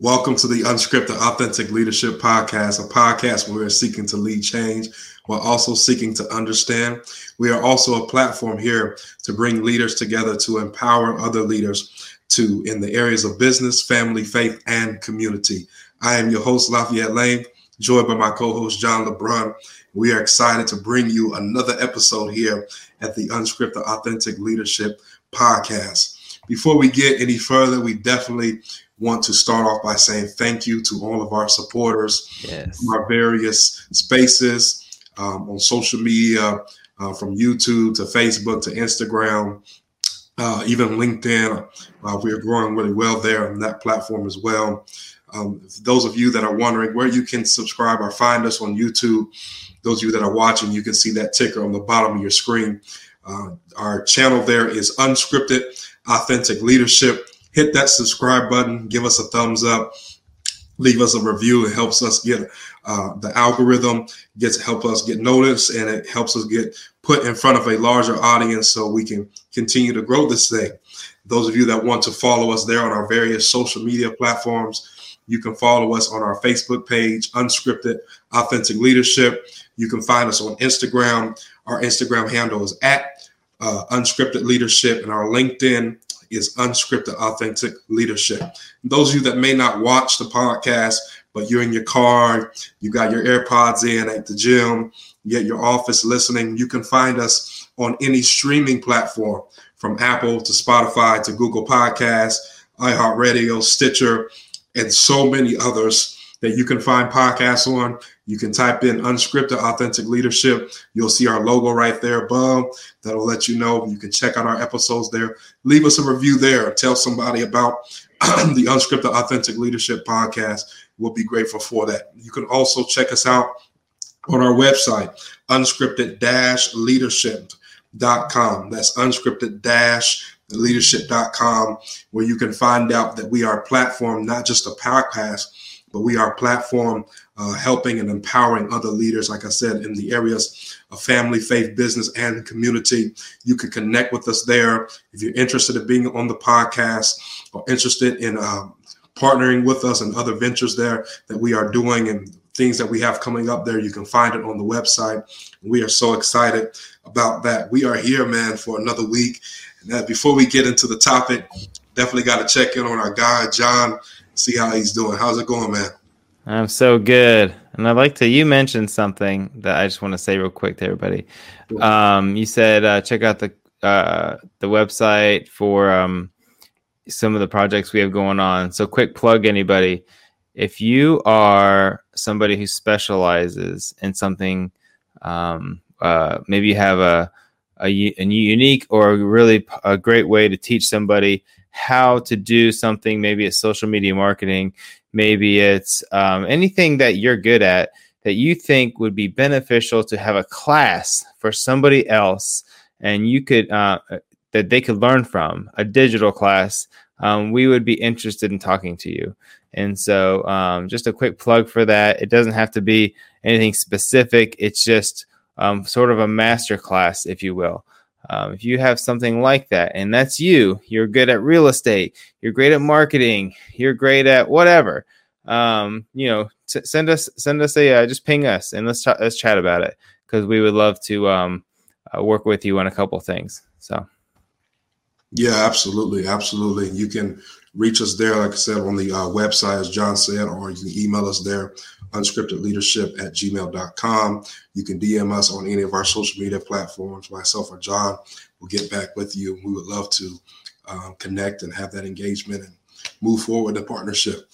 Welcome to the Unscripted Authentic Leadership Podcast, a podcast where we're seeking to lead change while also seeking to understand. We are also a platform here to bring leaders together to empower other leaders to in the areas of business, family, faith, and community. I am your host, La'Fayette Lane, joined by my co-host John LeBron. We are excited to bring you another episode here at the Unscripted Authentic Leadership Podcast. Before we get any further, we definitely want to start off by saying thank you to all of our supporters yes. from our various spaces um, on social media, uh, from YouTube to Facebook to Instagram, uh, even LinkedIn. Uh, we are growing really well there on that platform as well. Um, those of you that are wondering where you can subscribe or find us on YouTube, those of you that are watching, you can see that ticker on the bottom of your screen. Uh, our channel there is Unscripted Authentic Leadership hit that subscribe button, give us a thumbs up, leave us a review. It helps us get uh, the algorithm gets help us get noticed, and it helps us get put in front of a larger audience so we can continue to grow this thing. Those of you that want to follow us there on our various social media platforms, you can follow us on our Facebook page, Unscripted Authentic Leadership. You can find us on Instagram. Our Instagram handle is at uh, Unscripted Leadership, and our LinkedIn is unscripted authentic leadership. Those of you that may not watch the podcast, but you're in your car, you got your AirPods in at the gym, at your office listening, you can find us on any streaming platform from Apple to Spotify to Google Podcasts, iHeartRadio, Stitcher, and so many others that you can find podcasts on. You can type in unscripted authentic leadership. You'll see our logo right there above. That'll let you know. You can check out our episodes there. Leave us a review there. Tell somebody about the unscripted authentic leadership podcast. We'll be grateful for that. You can also check us out on our website, unscripted leadership.com. That's unscripted leadership.com, where you can find out that we are a platform, not just a podcast but we are a platform uh, helping and empowering other leaders, like I said, in the areas of family, faith, business, and community. You can connect with us there. If you're interested in being on the podcast or interested in um, partnering with us and other ventures there that we are doing and things that we have coming up there, you can find it on the website. We are so excited about that. We are here, man, for another week. And uh, before we get into the topic, definitely got to check in on our guy, John see how he's doing. How's it going, man? I'm so good. And I'd like to, you mentioned something that I just want to say real quick to everybody. Um, you said uh, check out the uh, the website for um, some of the projects we have going on. So, quick plug anybody. If you are somebody who specializes in something, um, uh, maybe you have a, a, a unique or a really a great way to teach somebody how to do something. Maybe it's social media marketing, maybe it's um, anything that you're good at that you think would be beneficial to have a class for somebody else and you could uh, that they could learn from a digital class um, we would be interested in talking to you. And so um, just a quick plug for that. It doesn't have to be anything specific. It's just um, sort of a master class if you will um, if you have something like that, and that's you, you're good at real estate, you're great at marketing, you're great at whatever. Um, you know, t- send us send us a uh, just ping us and let's ch- let's chat about it because we would love to um, uh, work with you on a couple things. So. Yeah, absolutely, absolutely. You can reach us there, like I said, on the uh, website, as John said, or you can email us there, unscriptedleadership at gmail.com. You can DM us on any of our social media platforms. Myself or John will get back with you. We would love to uh, connect and have that engagement and move forward in partnership.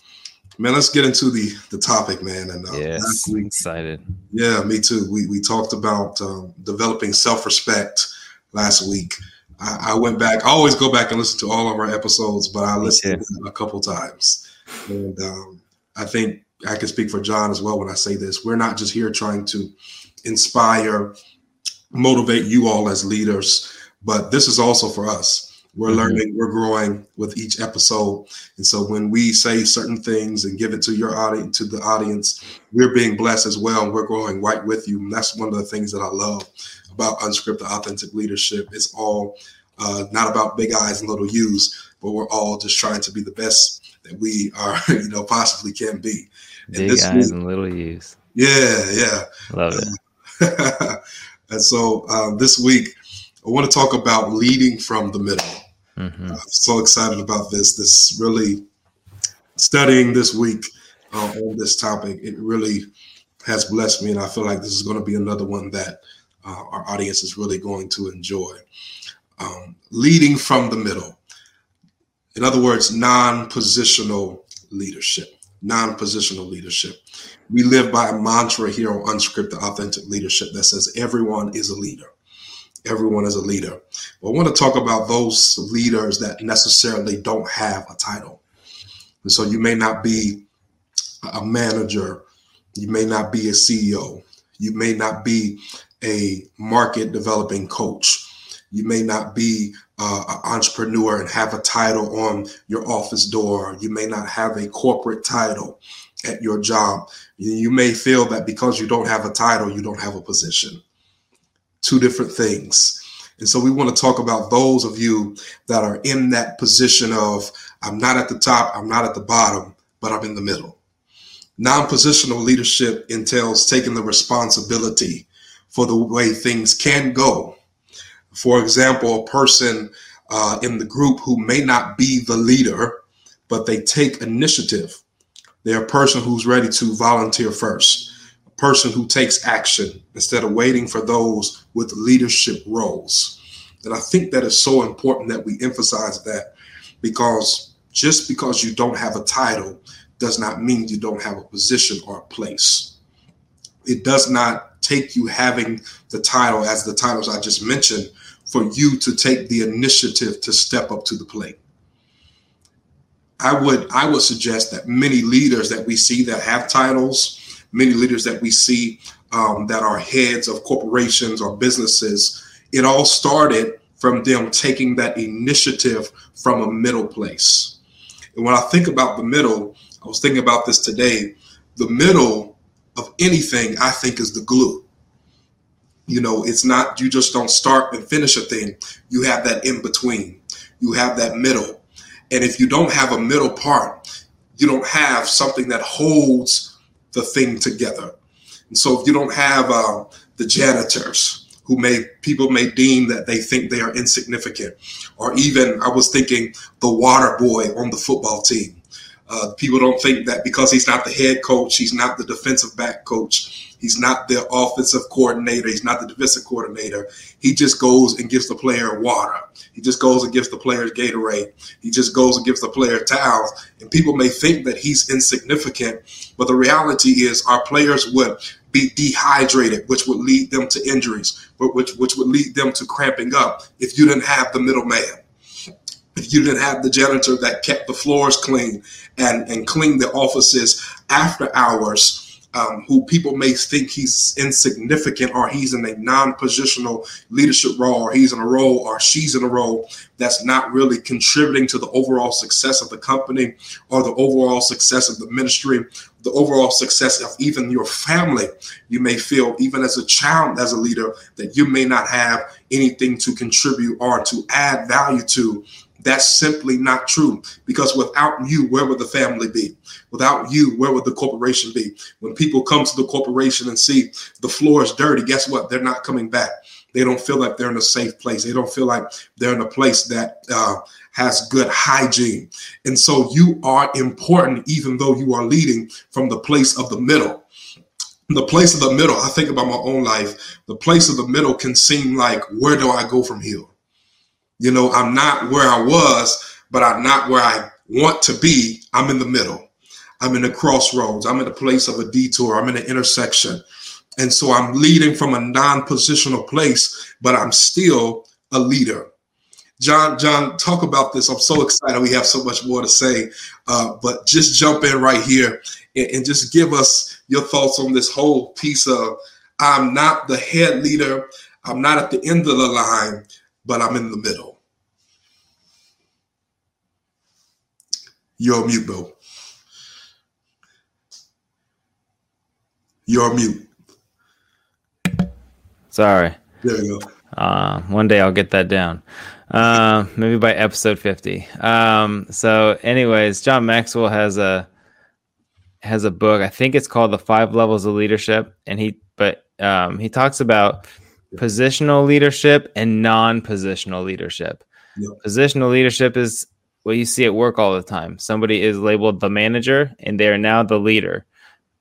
Man, let's get into the the topic, man. And uh, yes, week, excited. Yeah, me too. We we talked about um, developing self respect last week. I, I, went back. I always go back and listen to all of our episodes, but I listened a couple times, and um, I think I can speak for John as well when I say this. We're not just here trying to inspire, motivate you all as leaders, but this is also for us. We're mm-hmm. learning, we're growing with each episode, and so when we say certain things and give it to your audience, to the audience, we're being blessed as well, and we're growing right with you. And that's one of the things that I love about unscripted authentic leadership. It's all uh, not about big eyes and little U's, but we're all just trying to be the best that we are, you know, possibly can be. Big eyes week, and little U's. Yeah, yeah. Love it. and so um, this week, I want to talk about leading from the middle. Mm-hmm. I'm so excited about this. This really studying this week uh, on this topic. It really has blessed me, and I feel like this is going to be another one that uh, our audience is really going to enjoy. Um, leading from the middle. In other words, non positional leadership. Non positional leadership. We live by a mantra here on Unscripted Authentic Leadership that says everyone is a leader. Everyone is a leader. But I want to talk about those leaders that necessarily don't have a title. And so you may not be a manager, you may not be a CEO, you may not be a market developing coach, you may not be uh, an entrepreneur and have a title on your office door. You may not have a corporate title at your job. You may feel that because you don't have a title, you don't have a position. Two different things. And so we want to talk about those of you that are in that position of I'm not at the top, I'm not at the bottom, but I'm in the middle. Non positional leadership entails taking the responsibility for the way things can go for example, a person uh, in the group who may not be the leader, but they take initiative. They're a person who's ready to volunteer first, a person who takes action instead of waiting for those with leadership roles. And I think that is so important that we emphasize that because just because you don't have a title does not mean you don't have a position or a place. It does not take you having the title as the titles I just mentioned for you to take the initiative to step up to the plate. I would I would suggest that many leaders that we see that have titles, many leaders that we see um, that are heads of corporations or businesses, it all started from them taking that initiative from a middle place. And when I think about the middle, I was thinking about this today. The middle of anything, I think, is the glue. You know, it's not, you just don't start and finish a thing. You have that in between, you have that middle. And if you don't have a middle part, you don't have something that holds the thing together. And so if you don't have uh, the janitors, who may people may deem that they think they are insignificant, or even I was thinking the water boy on the football team. Uh, people don't think that because he's not the head coach, he's not the defensive back coach, He's not the offensive coordinator. He's not the defensive coordinator. He just goes and gives the player water. He just goes and gives the players Gatorade. He just goes and gives the player towels. And people may think that he's insignificant, but the reality is our players would be dehydrated, which would lead them to injuries, which, which would lead them to cramping up if you didn't have the middleman if you didn't have the janitor that kept the floors clean and, and cleaned the offices after hours um, who people may think he's insignificant or he's in a non-positional leadership role or he's in a role or she's in a role that's not really contributing to the overall success of the company or the overall success of the ministry the overall success of even your family. You may feel even as a child as a leader that you may not have anything to contribute or to add value to that's simply not true because without you, where would the family be? Without you, where would the corporation be? When people come to the corporation and see the floor is dirty, guess what? They're not coming back. They don't feel like they're in a safe place. They don't feel like they're in a place that uh, has good hygiene. And so you are important, even though you are leading from the place of the middle the place of the middle, I think about my own life. The place of the middle can seem like, where do I go from here? You know, I'm not where I was, but I'm not where I want to be. I'm in the middle. I'm in the crossroads. I'm in a place of a detour. I'm in an intersection. And so I'm leading from a non-positional place, but I'm still a leader. John, John, talk about this. I'm so excited. We have so much more to say, uh, but just jump in right here and, and just give us your thoughts on this whole piece of I'm not the head leader. I'm not at the end of the line, but I'm in the middle. You're mute, bro. You're mute. Sorry. There you go. Uh, one day I'll get that down. Uh, maybe by episode 50. Um, so anyways, John Maxwell has a has a book. I think it's called The Five Levels of Leadership. And he but um, he talks about positional leadership and non-positional leadership. Yep. Positional leadership is what you see at work all the time. Somebody is labeled the manager and they are now the leader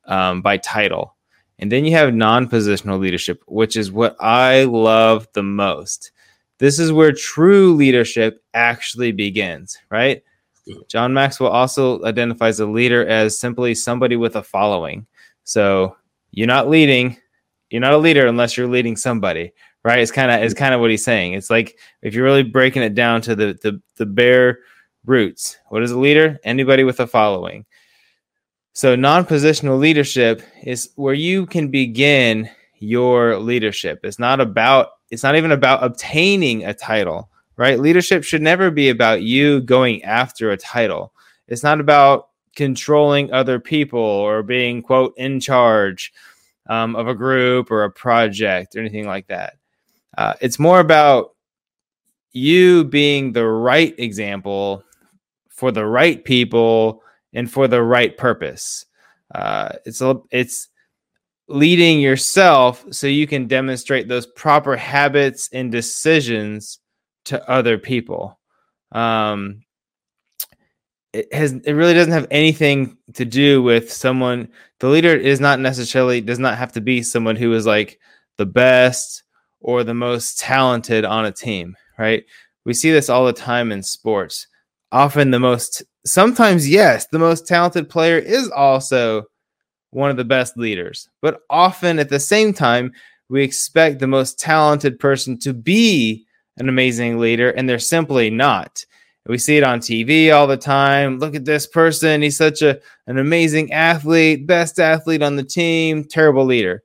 um, by title. And then you have non positional leadership, which is what I love the most. This is where true leadership actually begins, right? John Maxwell also identifies a leader as simply somebody with a following. So you're not leading, you're not a leader unless you're leading somebody, right? It's kind of it's kind of what he's saying. It's like if you're really breaking it down to the the, the bare roots. What is a leader? Anybody with a following. So, non positional leadership is where you can begin your leadership. It's not about, it's not even about obtaining a title, right? Leadership should never be about you going after a title. It's not about controlling other people or being, quote, in charge um, of a group or a project or anything like that. Uh, it's more about you being the right example for the right people and for the right purpose. Uh, it's a, it's leading yourself so you can demonstrate those proper habits and decisions to other people. Um, it has it really doesn't have anything to do with someone the leader is not necessarily does not have to be someone who is like the best or the most talented on a team right we see this all the time in sports often the most sometimes yes the most talented player is also one of the best leaders but often at the same time we expect the most talented person to be an amazing leader and they're simply not we see it on TV all the time. Look at this person. He's such a an amazing athlete, best athlete on the team, terrible leader.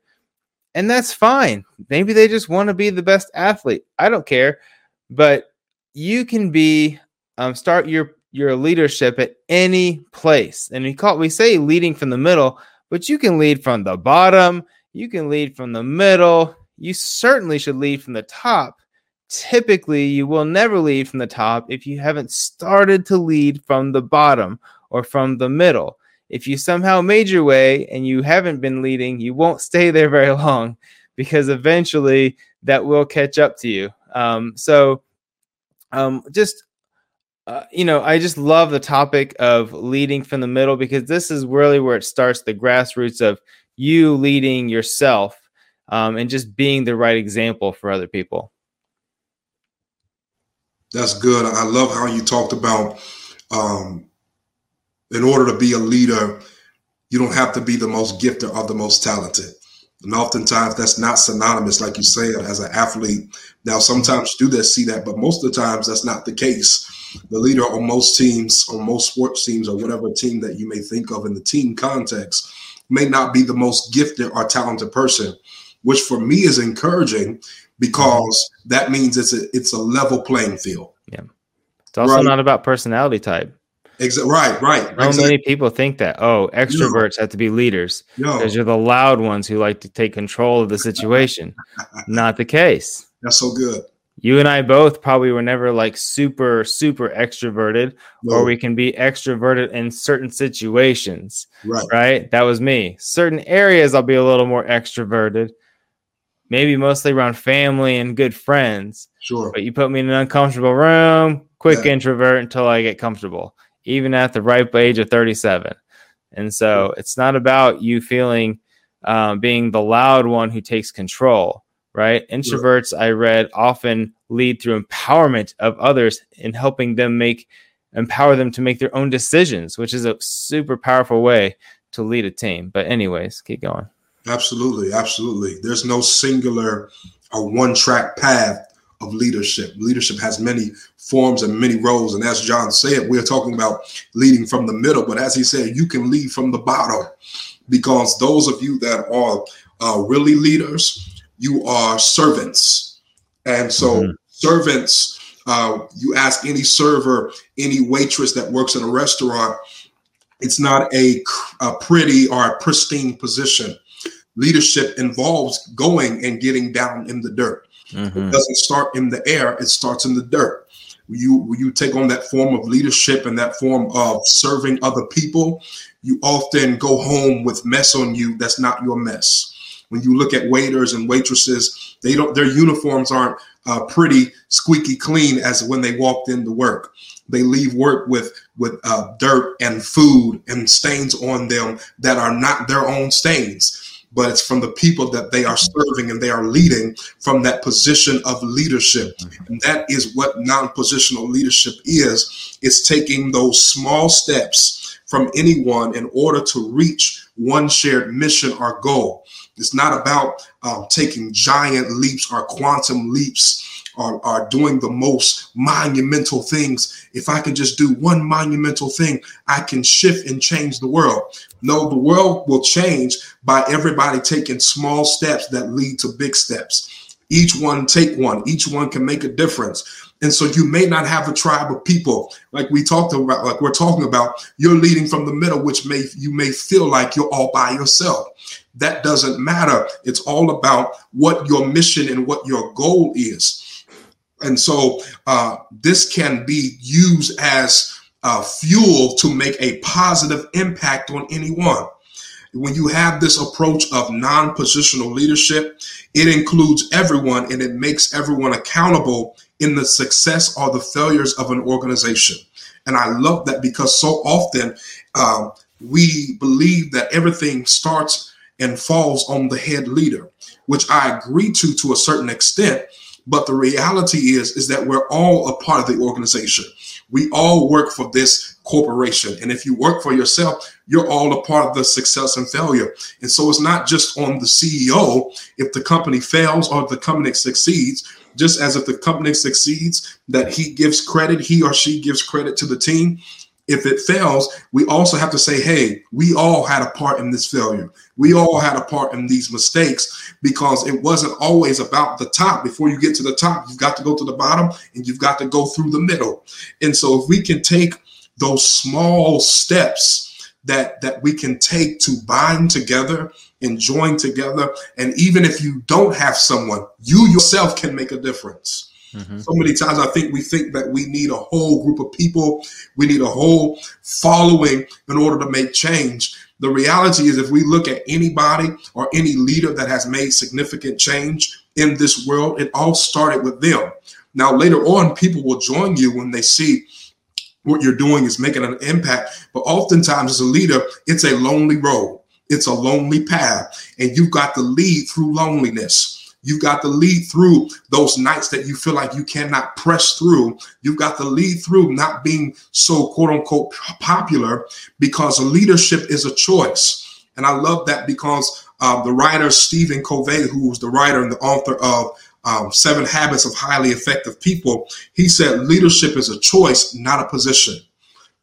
And that's fine. Maybe they just want to be the best athlete. I don't care. But you can be um, start your your leadership at any place. And we call we say leading from the middle, but you can lead from the bottom, you can lead from the middle, you certainly should lead from the top. Typically, you will never lead from the top if you haven't started to lead from the bottom or from the middle. If you somehow made your way and you haven't been leading, you won't stay there very long because eventually that will catch up to you. Um, so, um, just uh, you know, I just love the topic of leading from the middle because this is really where it starts the grassroots of you leading yourself um, and just being the right example for other people. That's good. I love how you talked about um, in order to be a leader, you don't have to be the most gifted or the most talented. And oftentimes that's not synonymous, like you said, as an athlete. Now, sometimes that, see that, but most of the times that's not the case the leader on most teams, on most sports teams, or whatever team that you may think of in the team context, may not be the most gifted or talented person, which for me is encouraging because that means it's a it's a level playing field. Yeah, it's also right. not about personality type. Exactly. Right. Right. So exactly. many people think that oh, extroverts have to be leaders because you're the loud ones who like to take control of the situation. not the case. That's so good you and I both probably were never like super, super extroverted, no. or we can be extroverted in certain situations. Right. Right. That was me. Certain areas I'll be a little more extroverted, maybe mostly around family and good friends. Sure. But you put me in an uncomfortable room, quick yeah. introvert until I get comfortable, even at the ripe age of 37. And so it's not about you feeling um, being the loud one who takes control right? Introverts, I read, often lead through empowerment of others in helping them make empower them to make their own decisions, which is a super powerful way to lead a team. But anyways, keep going. Absolutely, absolutely. There's no singular or one track path of leadership. Leadership has many forms and many roles. And as John said, we're talking about leading from the middle. But as he said, you can lead from the bottom because those of you that are uh, really leaders, you are servants. And so, mm-hmm. servants, uh, you ask any server, any waitress that works in a restaurant, it's not a, a pretty or a pristine position. Leadership involves going and getting down in the dirt. Mm-hmm. It doesn't start in the air, it starts in the dirt. You you take on that form of leadership and that form of serving other people, you often go home with mess on you that's not your mess. When you look at waiters and waitresses, they don't their uniforms aren't uh, pretty squeaky clean as when they walked into work. They leave work with with uh, dirt and food and stains on them that are not their own stains but it's from the people that they are serving and they are leading from that position of leadership. And that is what non positional leadership is it's taking those small steps from anyone in order to reach one shared mission or goal. It's not about um, taking giant leaps or quantum leaps or, are doing the most monumental things. If I can just do one monumental thing, I can shift and change the world. No, the world will change by everybody taking small steps that lead to big steps. Each one take one, each one can make a difference. And so you may not have a tribe of people like we talked about, like we're talking about. You're leading from the middle, which may you may feel like you're all by yourself. That doesn't matter. It's all about what your mission and what your goal is. And so uh, this can be used as uh, fuel to make a positive impact on anyone. When you have this approach of non positional leadership, it includes everyone and it makes everyone accountable in the success or the failures of an organization. And I love that because so often um, we believe that everything starts and falls on the head leader, which I agree to to a certain extent. But the reality is, is that we're all a part of the organization. We all work for this corporation. And if you work for yourself, you're all a part of the success and failure. And so it's not just on the CEO if the company fails or the company succeeds, just as if the company succeeds, that he gives credit, he or she gives credit to the team if it fails, we also have to say, hey, we all had a part in this failure. We all had a part in these mistakes because it wasn't always about the top. Before you get to the top, you've got to go to the bottom and you've got to go through the middle. And so if we can take those small steps that that we can take to bind together and join together and even if you don't have someone, you yourself can make a difference. Mm-hmm. So many times I think we think that we need a whole group of people, we need a whole following in order to make change. The reality is, if we look at anybody or any leader that has made significant change in this world, it all started with them. Now, later on, people will join you when they see what you're doing is making an impact. But oftentimes, as a leader, it's a lonely road, it's a lonely path, and you've got to lead through loneliness. You've got to lead through those nights that you feel like you cannot press through. You've got to lead through not being so quote unquote popular because leadership is a choice. And I love that because uh, the writer Stephen Covey, who was the writer and the author of um, Seven Habits of Highly Effective People, he said leadership is a choice, not a position.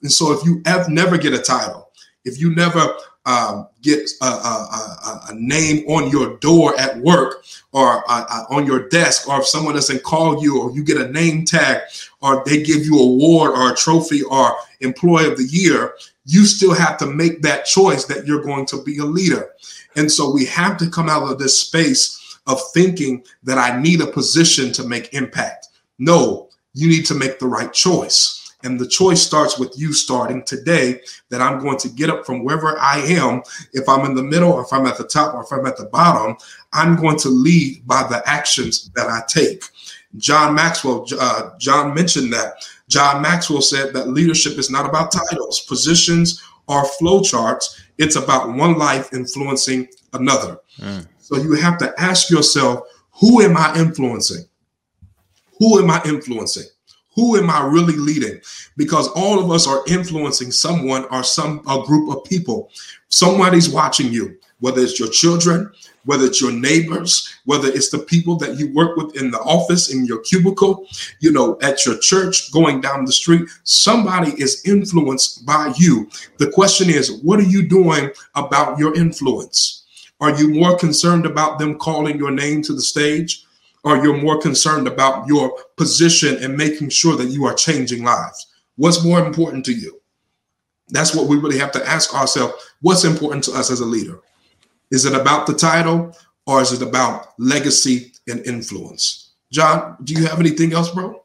And so if you ever never get a title, if you never um, get a, a, a, name on your door at work or uh, uh, on your desk, or if someone doesn't call you, or you get a name tag, or they give you a award or a trophy or employee of the year, you still have to make that choice that you're going to be a leader. And so we have to come out of this space of thinking that I need a position to make impact. No, you need to make the right choice. And the choice starts with you starting today that I'm going to get up from wherever I am. If I'm in the middle, or if I'm at the top, or if I'm at the bottom, I'm going to lead by the actions that I take. John Maxwell, uh, John mentioned that. John Maxwell said that leadership is not about titles, positions, or flowcharts. It's about one life influencing another. Mm. So you have to ask yourself, who am I influencing? Who am I influencing? Who am I really leading? Because all of us are influencing someone or some a group of people. Somebody's watching you, whether it's your children, whether it's your neighbors, whether it's the people that you work with in the office, in your cubicle, you know, at your church, going down the street. Somebody is influenced by you. The question is, what are you doing about your influence? Are you more concerned about them calling your name to the stage? Or you're more concerned about your position and making sure that you are changing lives? What's more important to you? That's what we really have to ask ourselves. What's important to us as a leader? Is it about the title or is it about legacy and influence? John, do you have anything else, bro?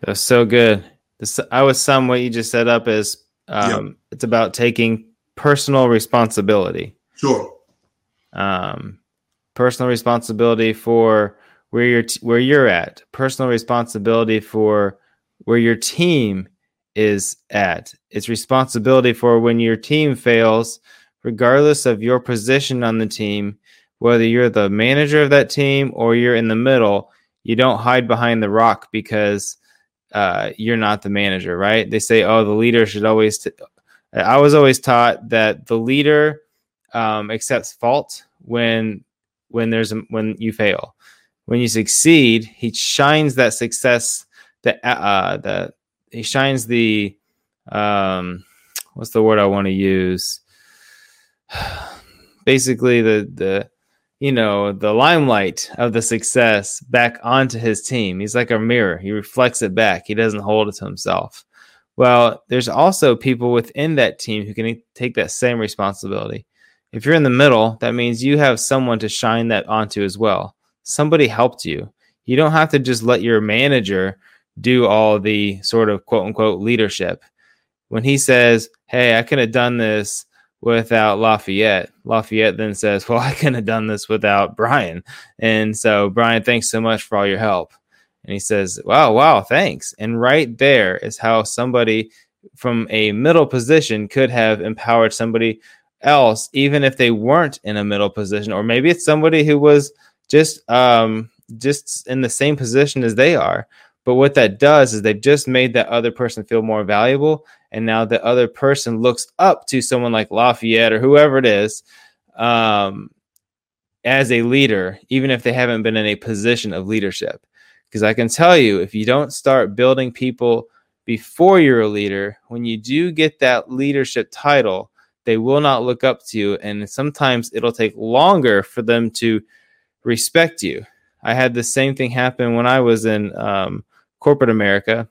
That's so good. This, I would sum what you just set up as um, yep. it's about taking personal responsibility. Sure. Um, personal responsibility for where you're t- where you're at. Personal responsibility for where your team is at. It's responsibility for when your team fails, regardless of your position on the team, whether you're the manager of that team or you're in the middle. You don't hide behind the rock because uh, you're not the manager, right? They say, oh, the leader should always. T-. I was always taught that the leader um, accepts fault when when there's a, when you fail. When you succeed, he shines that success that uh, the he shines the um, what's the word I want to use? Basically, the the you know, the limelight of the success back onto his team. He's like a mirror. He reflects it back. He doesn't hold it to himself. Well, there's also people within that team who can take that same responsibility. If you're in the middle, that means you have someone to shine that onto as well. Somebody helped you. You don't have to just let your manager do all the sort of quote unquote leadership. When he says, Hey, I could have done this without La'Fayette. La'Fayette then says, Well, I couldn't have done this without Brian. And so, Brian, thanks so much for all your help. And he says, Wow, wow, thanks. And right there is how somebody from a middle position could have empowered somebody else, even if they weren't in a middle position. Or maybe it's somebody who was just um just in the same position as they are. But what that does is they've just made that other person feel more valuable and now the other person looks up to someone like La'Fayette or whoever it is um, as a leader, even if they haven't been in a position of leadership. Because I can tell you, if you don't start building people before you're a leader, when you do get that leadership title, they will not look up to you. And sometimes it'll take longer for them to respect you. I had the same thing happen when I was in um, corporate America.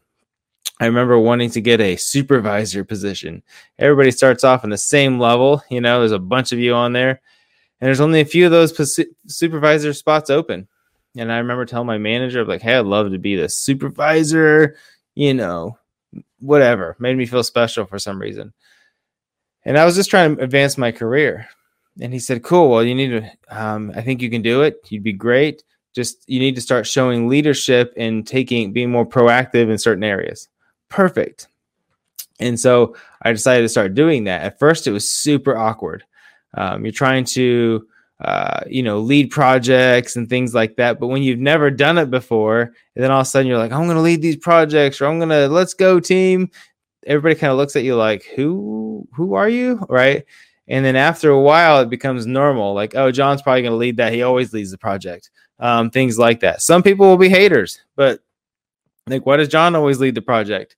I remember wanting to get a supervisor position. Everybody starts off in the same level. You know, there's a bunch of you on there, and there's only a few of those supervisor spots open. And I remember telling my manager, like, hey, I'd love to be the supervisor, you know, whatever. Made me feel special for some reason. And I was just trying to advance my career. And he said, cool. Well, you need to, um, I think you can do it. You'd be great. Just, you need to start showing leadership and taking, being more proactive in certain areas perfect. And so I decided to start doing that. At first, it was super awkward. Um, you're trying to, uh, you know, lead projects and things like that. But when you've never done it before, and then all of a sudden you're like, I'm going to lead these projects, or I'm going to let's go team. Everybody kind of looks at you like, who, who are you, right? And then after a while, it becomes normal. Like, oh, John's probably going to lead that. He always leads the project. Um, things like that. Some people will be haters, but like, why does John always lead the project?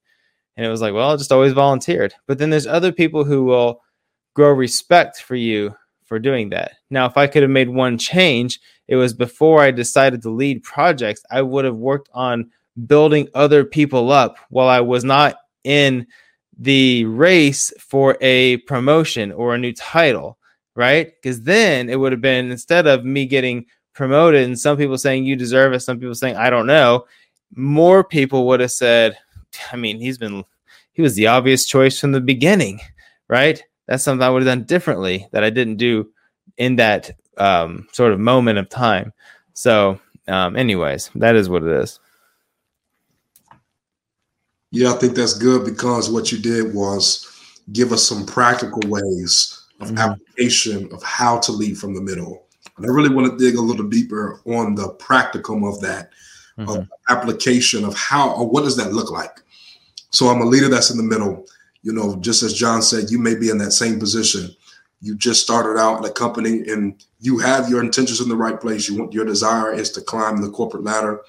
And it was like, well, I just always volunteered. But then there's other people who will grow respect for you for doing that. Now, if I could have made one change, it was before I decided to lead projects, I would have worked on building other people up while I was not in the race for a promotion or a new title, right? Because then it would have been instead of me getting promoted and some people saying you deserve it, some people saying I don't know, more people would have said, I mean, he's been he was the obvious choice from the beginning, right? That's something I would have done differently that I didn't do in that um, sort of moment of time. So, um, anyways, that is what it is. Yeah, I think that's good because what you did was give us some practical ways of mm-hmm. application of how to lead from the middle. And I really want to dig a little deeper on the practicum of that mm-hmm. of application of how or what does that look like? So I'm a leader that's in the middle. You know, just as John said, you may be in that same position. You just started out in a company and you have your intentions in the right place. You want your desire is to climb the corporate ladder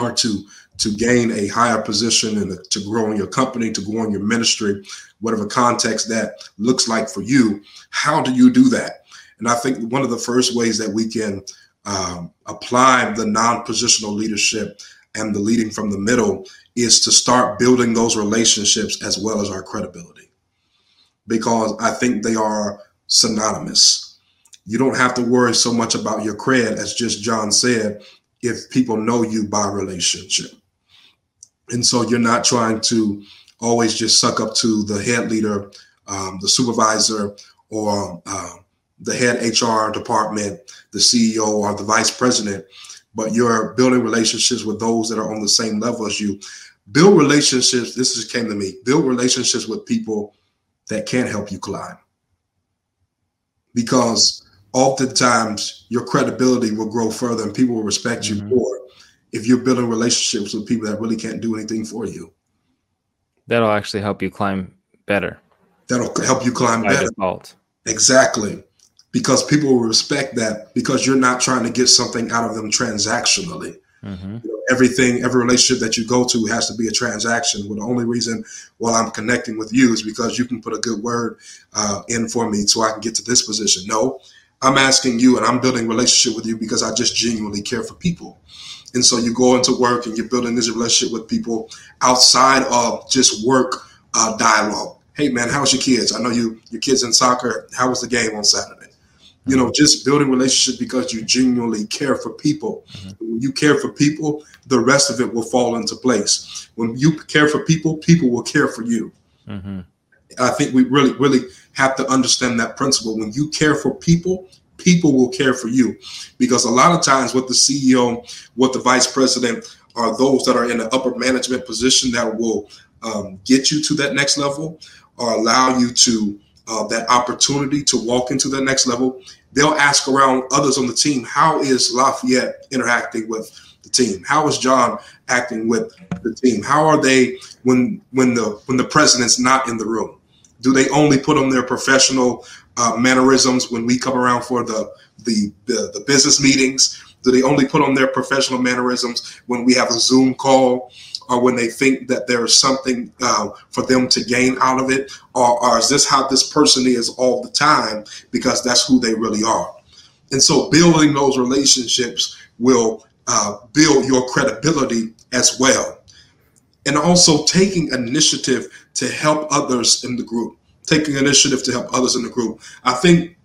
or to to gain a higher position and to grow in your company, to grow in your ministry, whatever context that looks like for you. How do you do that? And I think one of the first ways that we can um, apply the non-positional leadership and the leading from the middle is to start building those relationships as well as our credibility because I think they are synonymous. You don't have to worry so much about your cred, as just John said. If people know you by relationship. And so you're not trying to always just suck up to the head leader, um, the supervisor, or uh, the head HR department, the CEO, or the vice president, but you're building relationships with those that are on the same level as you. Build relationships. This just came to me. Build relationships with people that can help you climb. Because oftentimes your credibility will grow further and people will respect mm-hmm. you more if you're building relationships with people that really can't do anything for you. That'll actually help you climb better. That'll help you climb By better. Default. Exactly. Because people will respect that because you're not trying to get something out of them transactionally. Mm-hmm. You know, everything, every relationship that you go to has to be a transaction. Well, the only reason why I'm connecting with you is because you can put a good word uh, in for me so I can get to this position. No, I'm asking you and I'm building relationship with you because I just genuinely care for people. And so you go into work and you're building this relationship with people outside of just work uh, dialogue. Hey man, how's your kids? I know you your kids in soccer. How was the game on Saturday? You know, just building relationships because you genuinely care for people. Mm-hmm. When you care for people, the rest of it will fall into place. When you care for people, people will care for you. Mm-hmm. I think we really, really have to understand that principle. When you care for people, people will care for you. Because a lot of times, what the CEO, what the vice president are those that are in the upper management position that will um, get you to that next level or allow you to uh, that opportunity to walk into the next level. They'll ask around others on the team, how is La'Fayette interacting with the team? How is John acting with the team? How are they when when the when the president's not in the room? Do they only put on their professional uh, mannerisms when we come around for the, the, the the business meetings? Do they only put on their professional mannerisms when we have a Zoom call? or when they think that there is something uh, for them to gain out of it, or, or, is this how this person is all the time because that's who they really are? And so, building those relationships will uh, build your credibility as well, and also taking initiative to help others in the group taking initiative to help others in the group. I think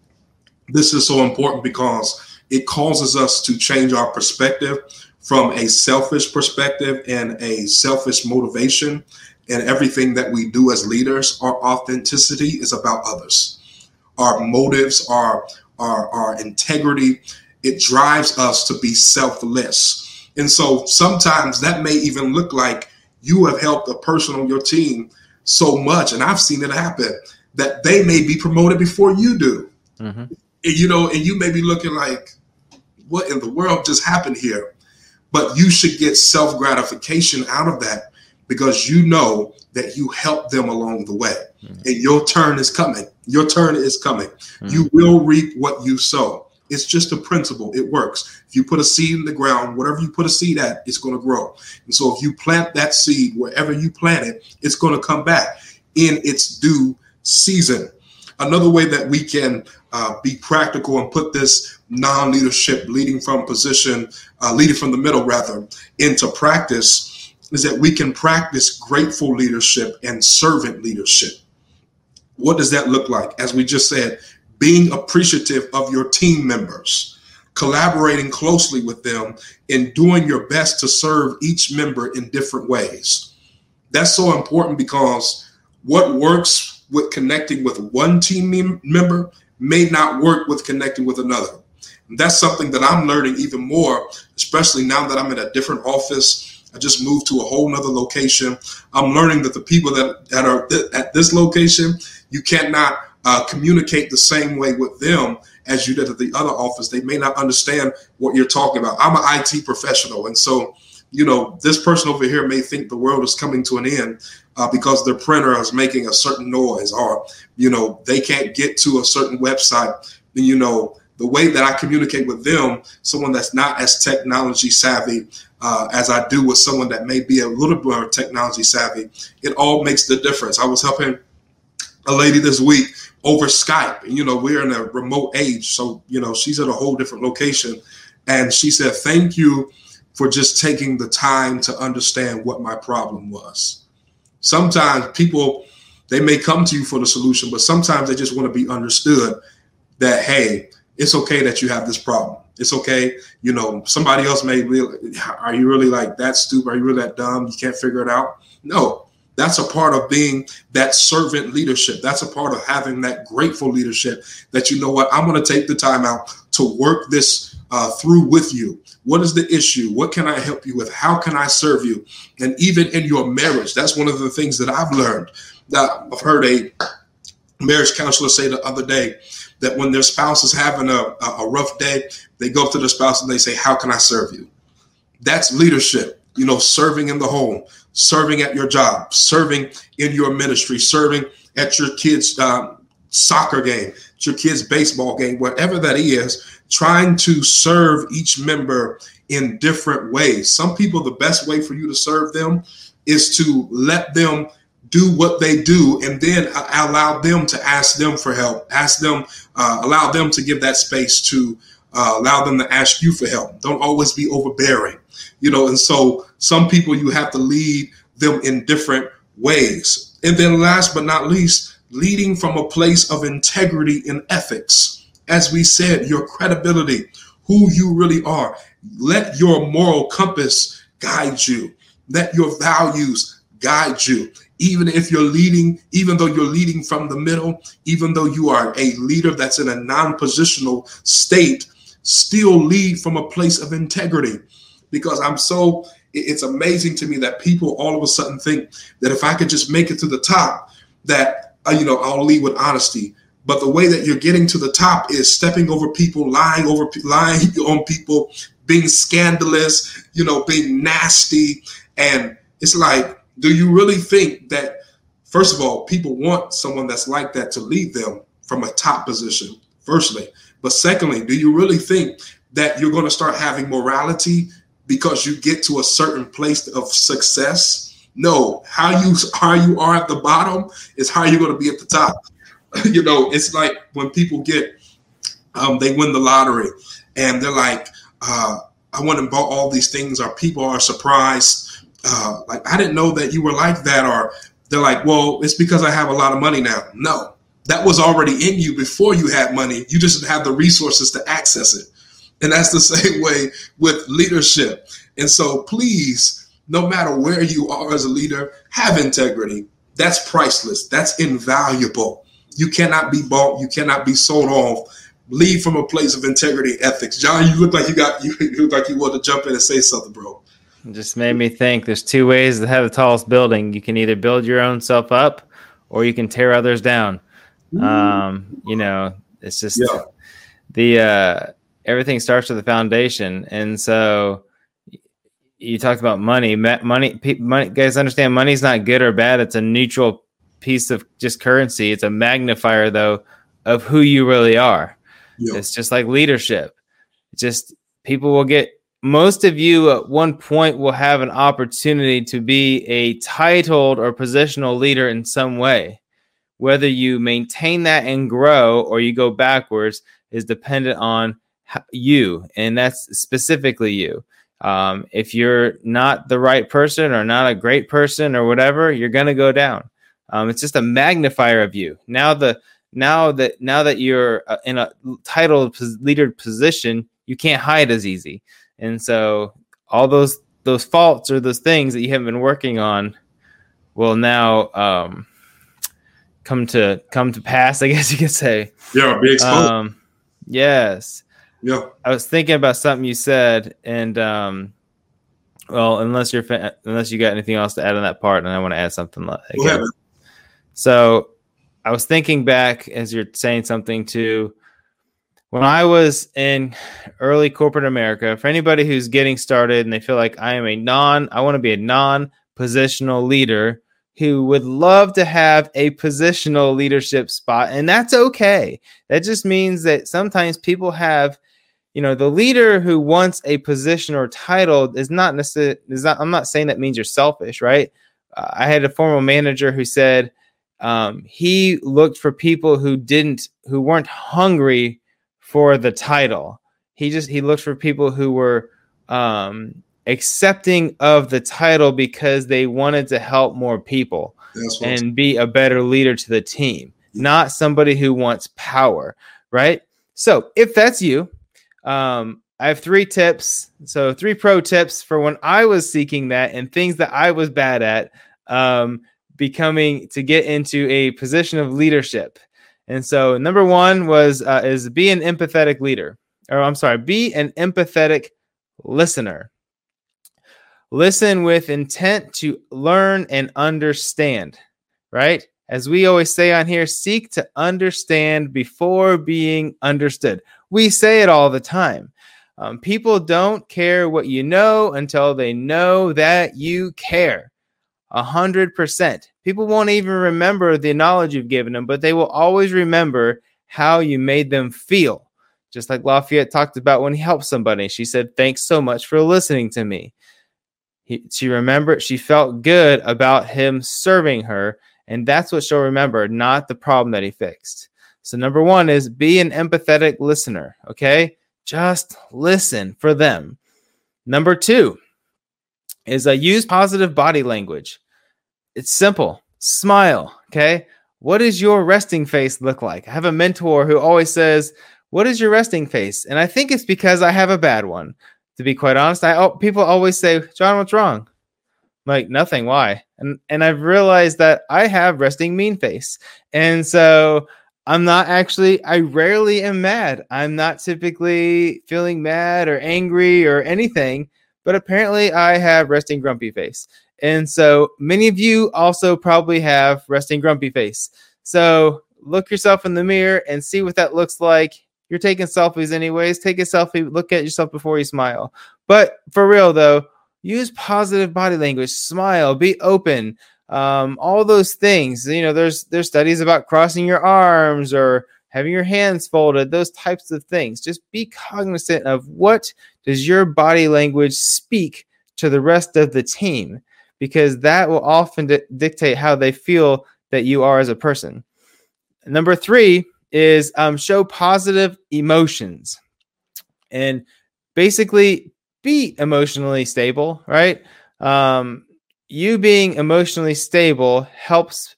this is so important because it causes us to change our perspective from a selfish perspective and a selfish motivation. And everything that we do as leaders, our authenticity is about others. Our motives, our, our, our integrity, it drives us to be selfless. And so sometimes that may even look like you have helped a person on your team so much, and I've seen it happen that they may be promoted before you do. Mm-hmm. And, you know, and you may be looking like, what in the world just happened here? But you should get self gratification out of that because you know that you helped them along the way. Mm-hmm. And your turn is coming. Your turn is coming. Mm-hmm. You will reap what you sow. It's just a principle. It works. If you put a seed in the ground, whatever you put a seed at, it's going to grow. And so if you plant that seed wherever you plant it, it's going to come back in its due season. Another way that we can uh, be practical and put this non-leadership, leading from position, uh, leading from the middle rather, into practice is that we can practice grateful leadership and servant leadership. What does that look like? As we just said, being appreciative of your team members, collaborating closely with them, and doing your best to serve each member in different ways. That's so important because what works with connecting with one team member may not work with connecting with another. And that's something that I'm learning even more, especially now that I'm in a different office. I just moved to a whole nother location. I'm learning that the people that, that are th- at this location, you cannot uh, communicate the same way with them as you did at the other office. They may not understand what you're talking about. I'm an IT professional, and so you know this person over here may think the world is coming to an end uh, because their printer is making a certain noise, or you know they can't get to a certain website. You know the way that I communicate with them, someone that's not as technology savvy uh, as I do with someone that may be a little bit more technology savvy, it all makes the difference. I was helping a lady this week over Skype. And, you know, we're in a remote age. So, you know, she's at a whole different location. And she said, Thank you for just taking the time to understand what my problem was. Sometimes people, they may come to you for the solution, but sometimes they just want to be understood that, hey, it's okay that you have this problem. It's okay. You know, somebody else may be, are you really like that stupid? Are you really that dumb? You can't figure it out? No, that's a part of being that servant leadership. That's a part of having that grateful leadership that you know what, I'm going to take the time out to work this uh, through with you. What is the issue? What can I help you with? How can I serve you? And even in your marriage, that's one of the things that I've learned. That I've heard a marriage counselor say the other day that when their spouse is having a, a rough day, they go to the spouse and they say, How can I serve you? That's leadership, you know, serving in the home, serving at your job, serving in your ministry, serving at your kids' uh, soccer game, your kids' baseball game, whatever that is, trying to serve each member in different ways. Some people, the best way for you to serve them is to let them do what they do and then allow them to ask them for help, ask them, uh, allow them to give that space to uh, allow them to ask you for help. Don't always be overbearing, you know. And so some people you have to lead them in different ways. And then last but not least, leading from a place of integrity and ethics. As we said, your credibility, who you really are. Let your moral compass guide you. Let your values guide you. Even if you're leading, even though you're leading from the middle, even though you are a leader that's in a non positional state, still lead from a place of integrity. Because I'm so, it's amazing to me that people all of a sudden think that if I could just make it to the top, that, uh, you know, I'll lead with honesty. But the way that you're getting to the top is stepping over people, lying over, lying on people, being scandalous, you know, being nasty. And it's like, do you really think that, first of all, people want someone that's like that to lead them from a top position, firstly? But secondly, do you really think that you're going to start having morality because you get to a certain place of success? No, how you how you are at the bottom is how you're going to be at the top. you know, it's like when people get um, they win the lottery and they're like, uh, I went and bought all these things, or people are surprised. Uh, like, I didn't know that you were like that, or they're like, well, it's because I have a lot of money now. No, that was already in you before you had money. You just have the resources to access it. And that's the same way with leadership. And so please, no matter where you are as a leader, have integrity. That's priceless. That's invaluable. You cannot be bought. You cannot be sold off. Lead from a place of integrity, ethics. John, you look like you got you, you look like you want to jump in and say something, bro. It just made me think. There's two ways to have the tallest building. You can either build your own self up, or you can tear others down. Um, you know, it's just yeah. the uh, everything starts with the foundation, and so you talked about money. Money, money, guys understand money's not good or bad. It's a neutral piece of just currency. It's a magnifier, though, of who you really are. Yeah. It's just like leadership. just people will get. Most of you at one point will have an opportunity to be a titled or positional leader in some way whether you maintain that and grow or you go backwards is dependent on you, and that's specifically you. Um, if you're not the right person or not a great person or whatever, you're gonna go down. Um, it's just a magnifier of you. Now the now that now that you're uh, in a titled leader position, you can't hide as easy, and so all those those faults or those things that you haven't been working on will now um, come to come to pass, I guess you could say. Yeah, be exposed. Um, yes. Yeah. I was thinking about something you said, and um, well, unless you're fa- unless you got anything else to add on that part, and I want to add something. Again. So, I was thinking back as you're saying something to when I was in early corporate America. For anybody who's getting started and they feel like I am a non, I want to be a non-positional leader who would love to have a positional leadership spot, and that's okay. That just means that sometimes people have, you know, the leader who wants a position or title is not necessarily. Is not. I'm not saying that means you're selfish, right? Uh, I had a former manager who said um, he looked for people who didn't, who weren't hungry for the title. He just he looked for people who were um, accepting of the title because they wanted to help more people and be a better leader to the team, not somebody who wants power, right? So if that's you, um, I have three tips. So three pro tips for when I was seeking that and things that I was bad at, um, becoming to get into a position of leadership. And so number one was uh, is be an empathetic leader, or I'm sorry, be an empathetic listener. Listen with intent to learn and understand, right? As we always say on here, seek to understand before being understood. We say it all the time. Um, people don't care what you know until they know that you care. A hundred percent. People won't even remember the knowledge you've given them, but they will always remember how you made them feel. Just like La'Fayette talked about when he helped somebody. She said, Thanks so much for listening to me. He, she remembered, she felt good about him serving her. And that's what she'll remember, not the problem that he fixed. So, number one is be an empathetic listener. Okay. Just listen for them. Number two is uh, use positive body language. It's simple. Smile. Okay. What does your resting face look like? I have a mentor who always says, What is your resting face? And I think it's because I have a bad one. To be quite honest, I people always say, John, what's wrong? I'm like nothing. Why? And and I've realized that I have resting mean face, and so I'm not actually. I rarely am mad. I'm not typically feeling mad or angry or anything. But apparently, I have resting grumpy face, and so many of you also probably have resting grumpy face. So look yourself in the mirror and see what that looks like you're taking selfies anyways. Take a selfie. Look at yourself before you smile. But for real though, use positive body language. Smile. Be open. Um, all those things. You know, there's there's studies about crossing your arms or having your hands folded. Those types of things. Just be cognizant of what does your body language speak to the rest of the team, because that will often di- dictate how they feel that you are as a person. Number three is um, show positive emotions and basically be emotionally stable, right? Um, you being emotionally stable helps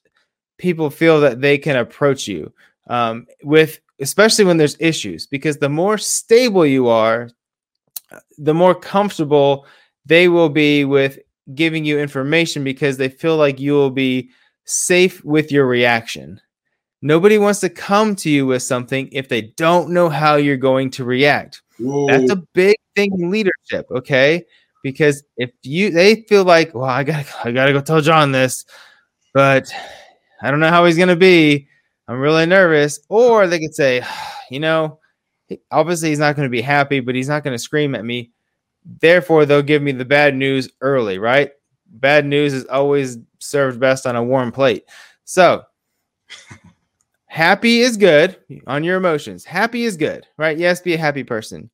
people feel that they can approach you um, with, especially when there's issues, because the more stable you are, the more comfortable they will be with giving you information because they feel like you will be safe with your reaction. Nobody wants to come to you with something if they don't know how you're going to react. Whoa. That's a big thing in leadership, okay? Because if you they feel like, well, I gotta I gotta go tell John this, but I don't know how he's gonna be. I'm really nervous. Or they could say, you know, obviously he's not gonna be happy, but he's not gonna scream at me. Therefore, they'll give me the bad news early, right? Bad news is always served best on a warm plate. So Happy is good on your emotions. Happy is good, right? Yes, be a happy person.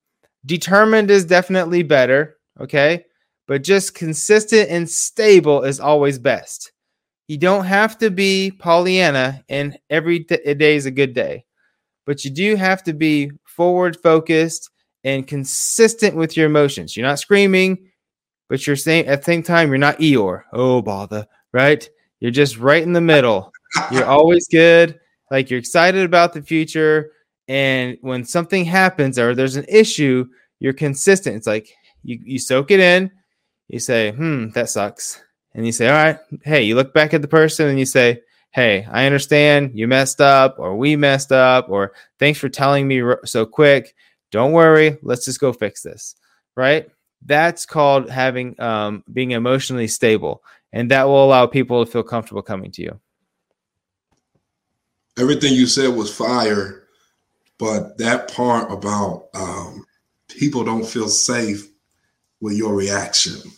Determined is definitely better, okay? But just consistent and stable is always best. You don't have to be Pollyanna and every day is a good day, but you do have to be forward focused and consistent with your emotions. You're not screaming, but you're saying at the same time, you're not Eeyore. Oh, bother, right? You're just right in the middle. You're always good like you're excited about the future and when something happens or there's an issue you're consistent it's like you, you soak it in. You say hmm that sucks. And you say all right hey you look back at the person and you say hey i understand you messed up or we messed up or thanks for telling me so quick. Don't worry let's just go fix this. Right? That's called having um, being emotionally stable and that will allow people to feel comfortable coming to you. Everything you said was fire, but that part about um, people don't feel safe with your reaction.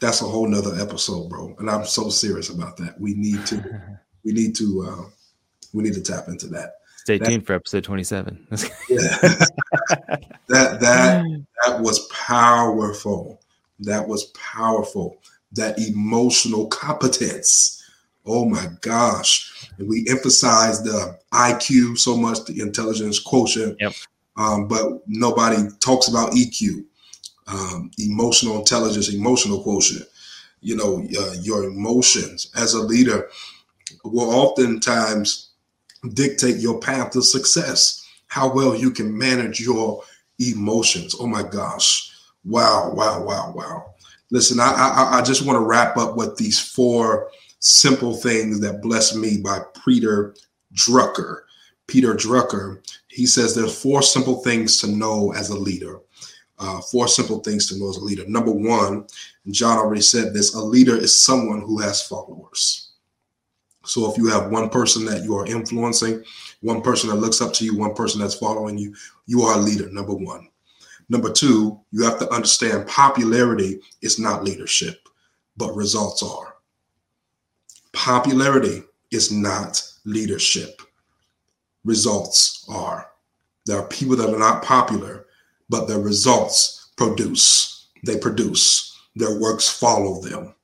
That's a whole nother episode, bro. And I'm so serious about that. We need to, we need to, uh, we need to tap into that. Stay that, tuned for episode 27. yeah, that that that was powerful. That was powerful. That emotional competence. Oh my gosh and we emphasize the IQ so much, the intelligence quotient, yep. um, but nobody talks about EQ, um, emotional intelligence, emotional quotient. You know, uh, your emotions as a leader will oftentimes dictate your path to success. How well you can manage your emotions. Oh my gosh. Wow, wow, wow, wow. Listen, I, I, I just want to wrap up with these four simple things that bless me by Peter Drucker. Peter Drucker, he says there's four simple things to know as a leader. Uh, four simple things to know as a leader. Number one, John already said this a leader is someone who has followers. So if you have one person that you are influencing, one person that looks up to you, one person that's following you, you are a leader, number one. Number two, you have to understand popularity is not leadership, but results are. Popularity is not leadership, results are. There are people that are not popular, but their results produce. They produce. Their works follow them.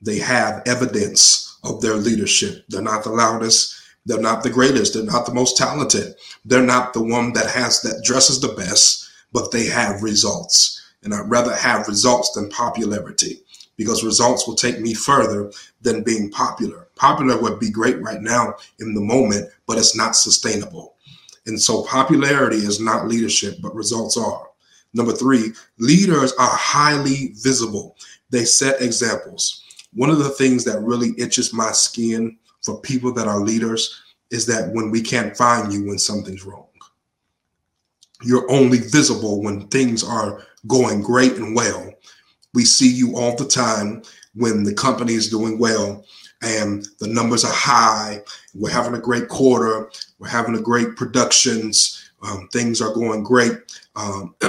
They have evidence of their leadership. They're not the loudest. They're not the greatest. They're not the most talented. They're not the one that has that dresses the best, but they have results. And I'd rather have results than popularity because results will take me further than being popular. Popular would be great right now in the moment, but it's not sustainable. And so popularity is not leadership, but results are. Number three, leaders are highly visible. They set examples. One of the things that really itches my skin for people that are leaders is that when we can't find you when something's wrong, you're only visible when things are going great and well. We see you all the time when the company is doing well and the numbers are high. We're having a great quarter. We're having a great productions. Um, things are going great um,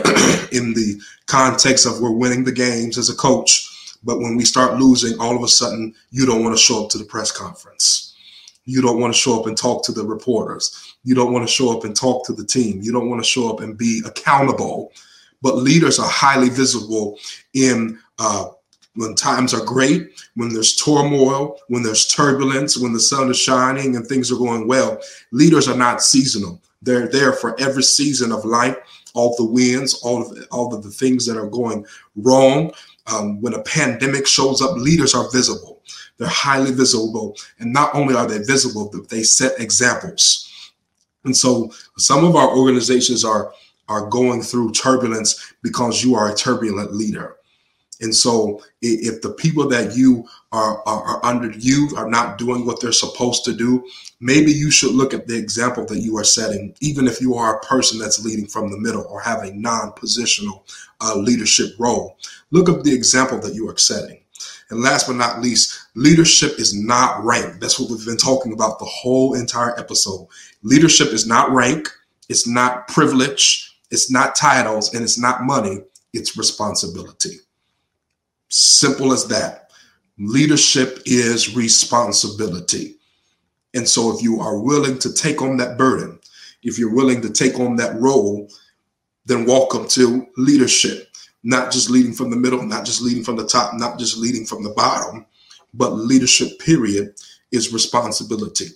in the context of we're winning the games as a coach. But when we start losing, all of a sudden, you don't want to show up to the press conference. You don't want to show up and talk to the reporters. You don't want to show up and talk to the team. You don't want to show up and be accountable. But leaders are highly visible in uh, when times are great, when there's turmoil, when there's turbulence, when the sun is shining and things are going well. Leaders are not seasonal. They're there for every season of life, all the wins, all of all of the things that are going wrong. Um, when a pandemic shows up, leaders are visible. They're highly visible. And not only are they visible, but they set examples. And so some of our organizations are, are going through turbulence because you are a turbulent leader. And so if the people that you are, are, are, under you are not doing what they're supposed to do, maybe you should look at the example that you are setting, even if you are a person that's leading from the middle or have a non-positional uh, leadership role. Look at the example that you are setting. And last but not least, leadership is not rank. That's what we've been talking about the whole entire episode. Leadership is not rank, it's not privilege, it's not titles, and it's not money, it's responsibility. Simple as that. Leadership is responsibility. And so, if you are willing to take on that burden, if you're willing to take on that role, then welcome to leadership. Not just leading from the middle, not just leading from the top, not just leading from the bottom, but leadership, period, is responsibility.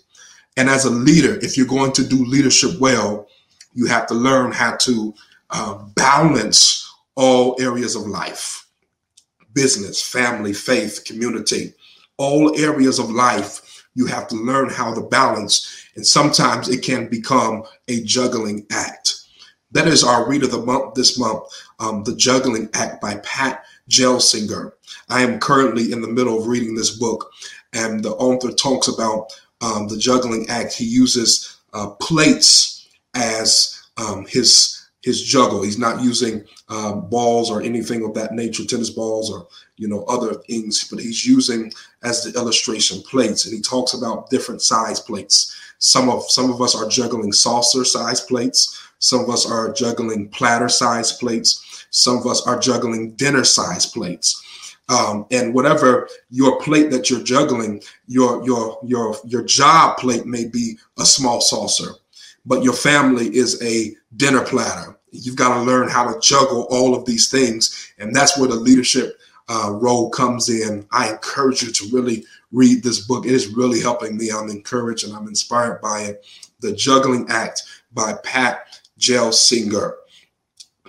And as a leader, if you're going to do leadership well, you have to learn how to uh, balance all areas of life business, family, faith, community, all areas of life, you have to learn how to balance. And sometimes it can become a juggling act. That is our read of the month this month, um, The Juggling Act by Pat Gelsinger. I am currently in the middle of reading this book, and the author talks about um, the juggling act. He uses uh, plates as um, his his juggle. He's not using um, balls or anything of that nature, tennis balls or you know other things, but he's using as the illustration plates. And he talks about different size plates. Some of some of us are juggling saucer size plates. Some of us are juggling platter size plates. Some of us are juggling dinner size plates. Um, and whatever your plate that you're juggling, your your your your job plate may be a small saucer, but your family is a dinner platter You've got to learn how to juggle all of these things. And that's where the leadership uh, role comes in. I encourage you to really read this book. It is really helping me. I'm encouraged and I'm inspired by it. The Juggling Act by Pat Gelsinger.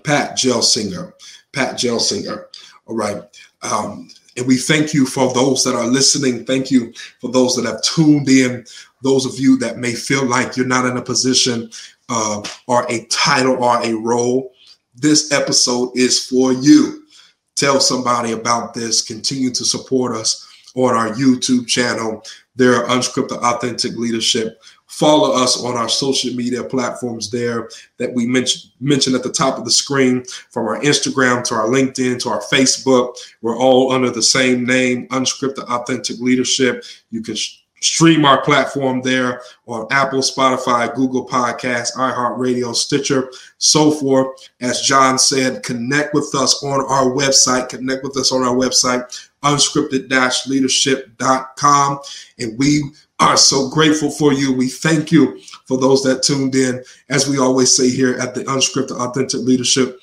Pat Gelsinger. Pat Gelsinger. All right. Um, and we thank you for those that are listening. Thank you for those that have tuned in. Those of you that may feel like you're not in a position uh, or a title or a role this episode is for you. Tell somebody about this. Continue to support us on our YouTube channel. There, are Unscripted Authentic Leadership. Follow us on our social media platforms there that we mentioned mentioned at the top of the screen, from our Instagram to our LinkedIn to our Facebook. We're all under the same name, Unscripted Authentic Leadership. You can sh- stream our platform there on Apple, Spotify, Google Podcasts, iHeartRadio, Stitcher, so forth. As John said, connect with us on our website. Connect with us on our website, unscripted-leadership.com. And we are so grateful for you. We thank you for those that tuned in. As we always say here at the Unscripted Authentic Leadership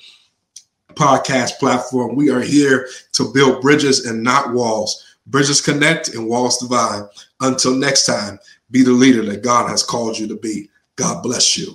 podcast platform, we are here to build bridges and not walls. Bridges connect and walls divide. Until next time, be the leader that God has called you to be. God bless you.